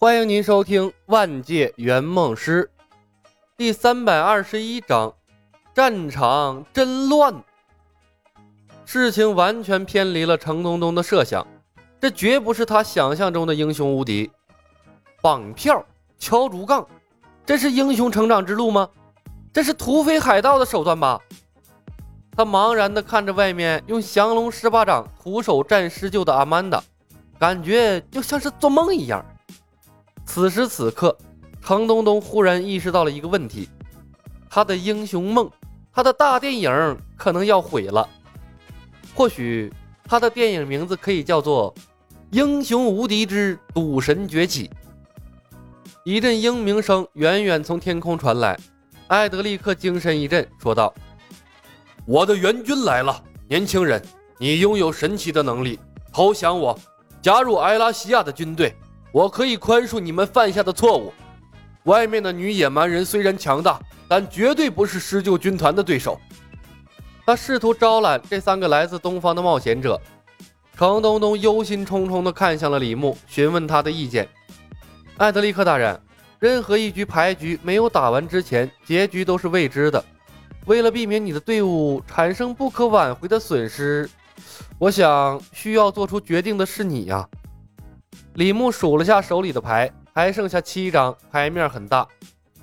欢迎您收听《万界圆梦师》第三百二十一章：战场真乱。事情完全偏离了程东东的设想，这绝不是他想象中的英雄无敌。绑票、敲竹杠，这是英雄成长之路吗？这是土匪海盗的手段吧？他茫然地看着外面用降龙十八掌徒手战施救的阿曼达，感觉就像是做梦一样。此时此刻，程东东忽然意识到了一个问题：他的英雄梦，他的大电影可能要毁了。或许他的电影名字可以叫做《英雄无敌之赌神崛起》。一阵鹰鸣声远远从天空传来，艾德立刻精神一振，说道：“我的援军来了，年轻人，你拥有神奇的能力，投降我，加入埃拉西亚的军队。”我可以宽恕你们犯下的错误。外面的女野蛮人虽然强大，但绝对不是施救军团的对手。他试图招揽这三个来自东方的冒险者。程东东忧心忡忡地看向了李牧，询问他的意见。艾德利克大人，任何一局牌局没有打完之前，结局都是未知的。为了避免你的队伍产生不可挽回的损失，我想需要做出决定的是你呀。李牧数了下手里的牌，还剩下七张，牌面很大。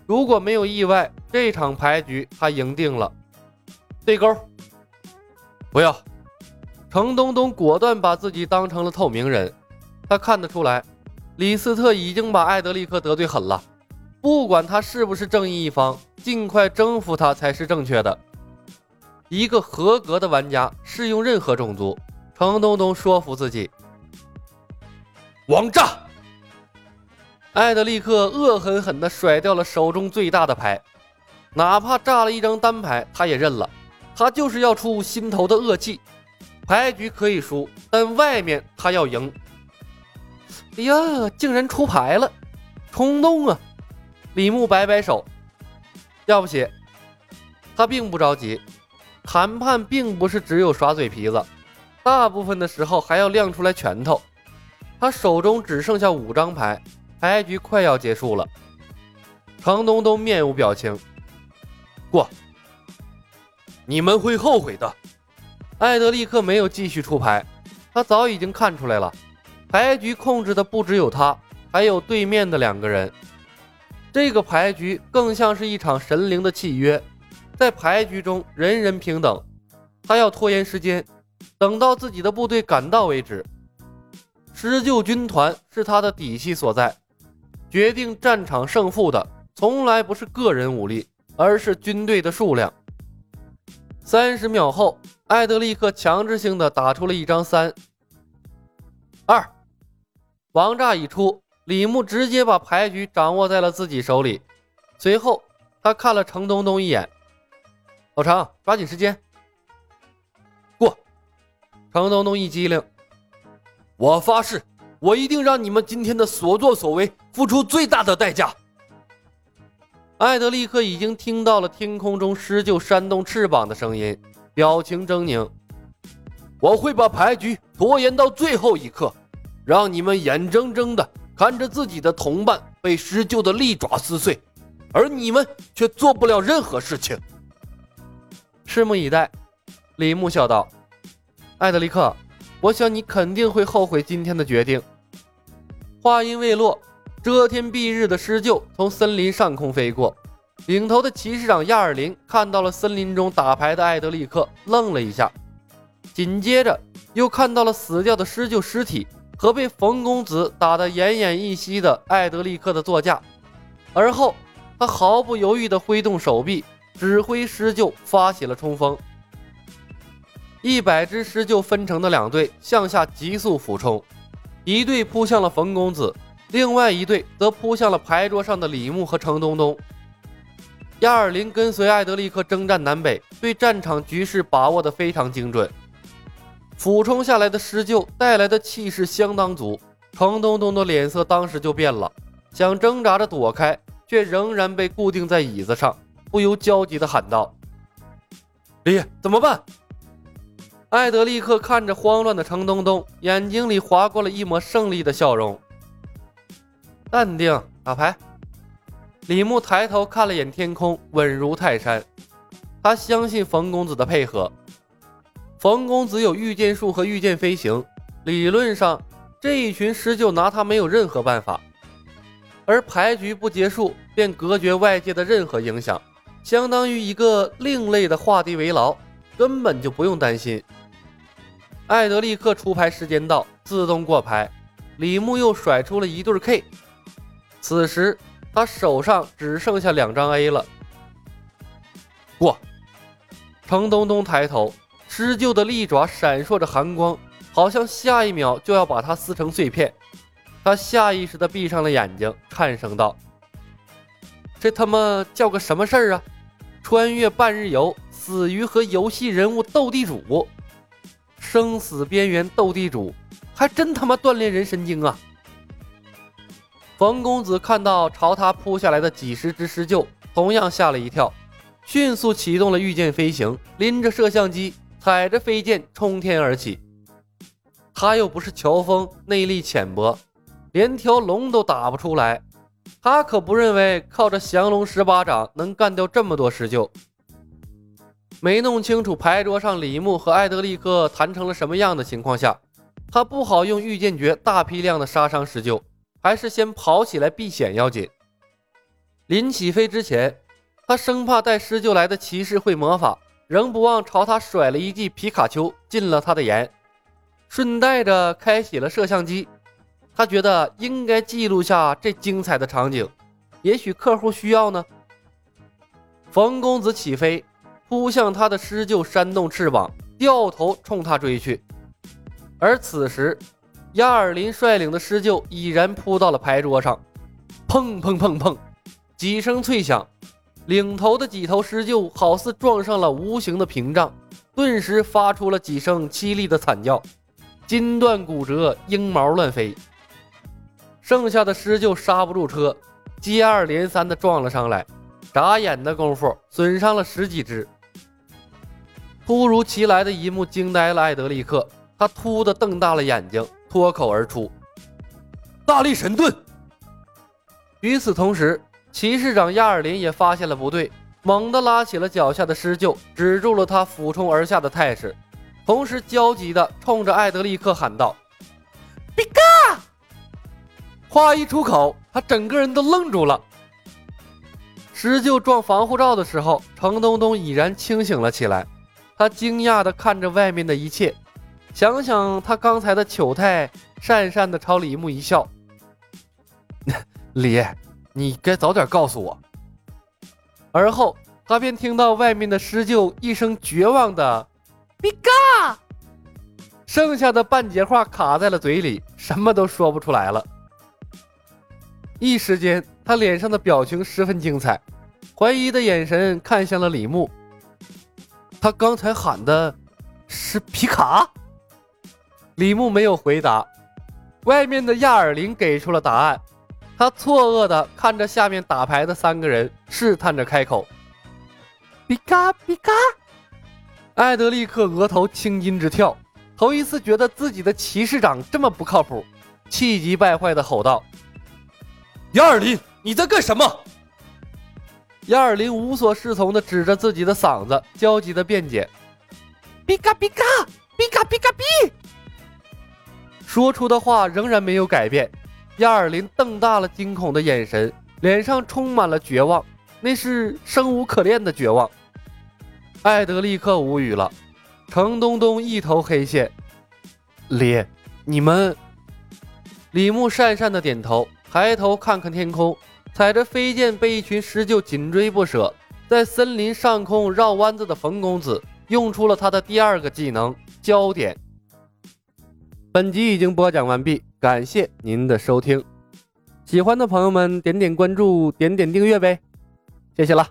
如果没有意外，这场牌局他赢定了。对勾，不要。程东东果断把自己当成了透明人。他看得出来，李斯特已经把艾德利克得罪狠了。不管他是不是正义一方，尽快征服他才是正确的。一个合格的玩家适用任何种族。程东东说服自己。王炸！艾德利克恶狠狠地甩掉了手中最大的牌，哪怕炸了一张单牌，他也认了。他就是要出心头的恶气。牌局可以输，但外面他要赢。哎呀，竟然出牌了！冲动啊！李牧摆摆手，要不起。他并不着急，谈判并不是只有耍嘴皮子，大部分的时候还要亮出来拳头。他手中只剩下五张牌，牌局快要结束了。程东东面无表情，过。你们会后悔的。艾德立刻没有继续出牌，他早已经看出来了，牌局控制的不只有他，还有对面的两个人。这个牌局更像是一场神灵的契约，在牌局中人人平等。他要拖延时间，等到自己的部队赶到为止。施救军团是他的底气所在，决定战场胜负的从来不是个人武力，而是军队的数量。三十秒后，艾德立刻强制性的打出了一张三二，王炸已出，李牧直接把牌局掌握在了自己手里。随后，他看了程东东一眼：“老程，抓紧时间，过。”程东东一激灵。我发誓，我一定让你们今天的所作所为付出最大的代价。艾德立刻已经听到了天空中狮鹫扇动翅膀的声音，表情狰狞。我会把牌局拖延到最后一刻，让你们眼睁睁的看着自己的同伴被狮鹫的利爪撕碎，而你们却做不了任何事情。拭目以待，李牧笑道：“艾德利克。”我想你肯定会后悔今天的决定。话音未落，遮天蔽日的施救从森林上空飞过，领头的骑士长亚尔林看到了森林中打牌的艾德利克，愣了一下，紧接着又看到了死掉的施救尸体和被冯公子打得奄奄一息的艾德利克的座驾，而后他毫不犹豫地挥动手臂，指挥施救发起了冲锋。一百只狮鹫分成的两队向下急速俯冲，一队扑向了冯公子，另外一队则扑向了牌桌上的李牧和程东东。亚尔林跟随艾德利克征战南北，对战场局势把握得非常精准。俯冲下来的狮鹫带来的气势相当足，程东东的脸色当时就变了，想挣扎着躲开，却仍然被固定在椅子上，不由焦急地喊道：“李，怎么办？”艾德立刻看着慌乱的程东东，眼睛里划过了一抹胜利的笑容。淡定，打牌。李牧抬头看了眼天空，稳如泰山。他相信冯公子的配合。冯公子有御剑术和御剑飞行，理论上这一群狮鹫拿他没有任何办法。而牌局不结束，便隔绝外界的任何影响，相当于一个另类的画地为牢，根本就不用担心。艾德立刻出牌时间到，自动过牌。李牧又甩出了一对 K，此时他手上只剩下两张 A 了。过。程东东抬头，狮鹫的利爪闪烁着寒光，好像下一秒就要把他撕成碎片。他下意识地闭上了眼睛，颤声道：“这他妈叫个什么事儿啊？穿越半日游，死于和游戏人物斗地主，生死边缘斗地主，还真他妈锻炼人神经啊！”冯公子看到朝他扑下来的几十只狮鹫，同样吓了一跳，迅速启动了御剑飞行，拎着摄像机，踩着飞剑冲天而起。他又不是乔峰，内力浅薄。连条龙都打不出来，他可不认为靠着降龙十八掌能干掉这么多狮鹫。没弄清楚牌桌上李牧和艾德利克谈成了什么样的情况下，他不好用御剑诀大批量的杀伤狮鹫，还是先跑起来避险要紧。临起飞之前，他生怕带狮鹫来的骑士会魔法，仍不忘朝他甩了一记皮卡丘，进了他的眼，顺带着开启了摄像机。他觉得应该记录下这精彩的场景，也许客户需要呢。冯公子起飞，扑向他的狮鹫，扇动翅膀，掉头冲他追去。而此时，亚尔林率领的狮鹫已然扑到了牌桌上，砰砰砰砰，几声脆响，领头的几头狮鹫好似撞上了无形的屏障，顿时发出了几声凄厉的惨叫，筋断骨折，鹰毛乱飞。剩下的狮鹫刹不住车，接二连三的撞了上来，眨眼的功夫损伤了十几只。突如其来的一幕惊呆了艾德利克，他突的瞪大了眼睛，脱口而出：“大力神盾！”与此同时，骑士长亚尔林也发现了不对，猛地拉起了脚下的狮鹫，止住了他俯冲而下的态势，同时焦急地冲着艾德利克喊道：“比嘎！”话一出口，他整个人都愣住了。狮鹫撞防护罩的时候，程东东已然清醒了起来。他惊讶地看着外面的一切，想想他刚才的糗态，讪讪地朝李牧一笑：“ 李，你该早点告诉我。”而后，他便听到外面的狮鹫一声绝望的“比嘎”，剩下的半截话卡在了嘴里，什么都说不出来了。一时间，他脸上的表情十分精彩，怀疑的眼神看向了李牧。他刚才喊的是皮卡。李牧没有回答。外面的亚尔林给出了答案。他错愕的看着下面打牌的三个人，试探着开口：“皮卡，皮卡。”艾德利克额头青筋直跳，头一次觉得自己的骑士长这么不靠谱，气急败坏的吼道。亚尔林，你在干什么？亚尔林无所适从的指着自己的嗓子，焦急的辩解：“比卡比卡比卡比卡比。”说出的话仍然没有改变。亚尔林瞪大了惊恐的眼神，脸上充满了绝望，那是生无可恋的绝望。艾德立刻无语了。程东东一头黑线。李，你们？李牧讪讪的点头。抬头看看天空，踩着飞剑被一群狮鹫紧追不舍，在森林上空绕弯子的冯公子，用出了他的第二个技能——焦点。本集已经播讲完毕，感谢您的收听。喜欢的朋友们点点关注，点点订阅呗，谢谢了。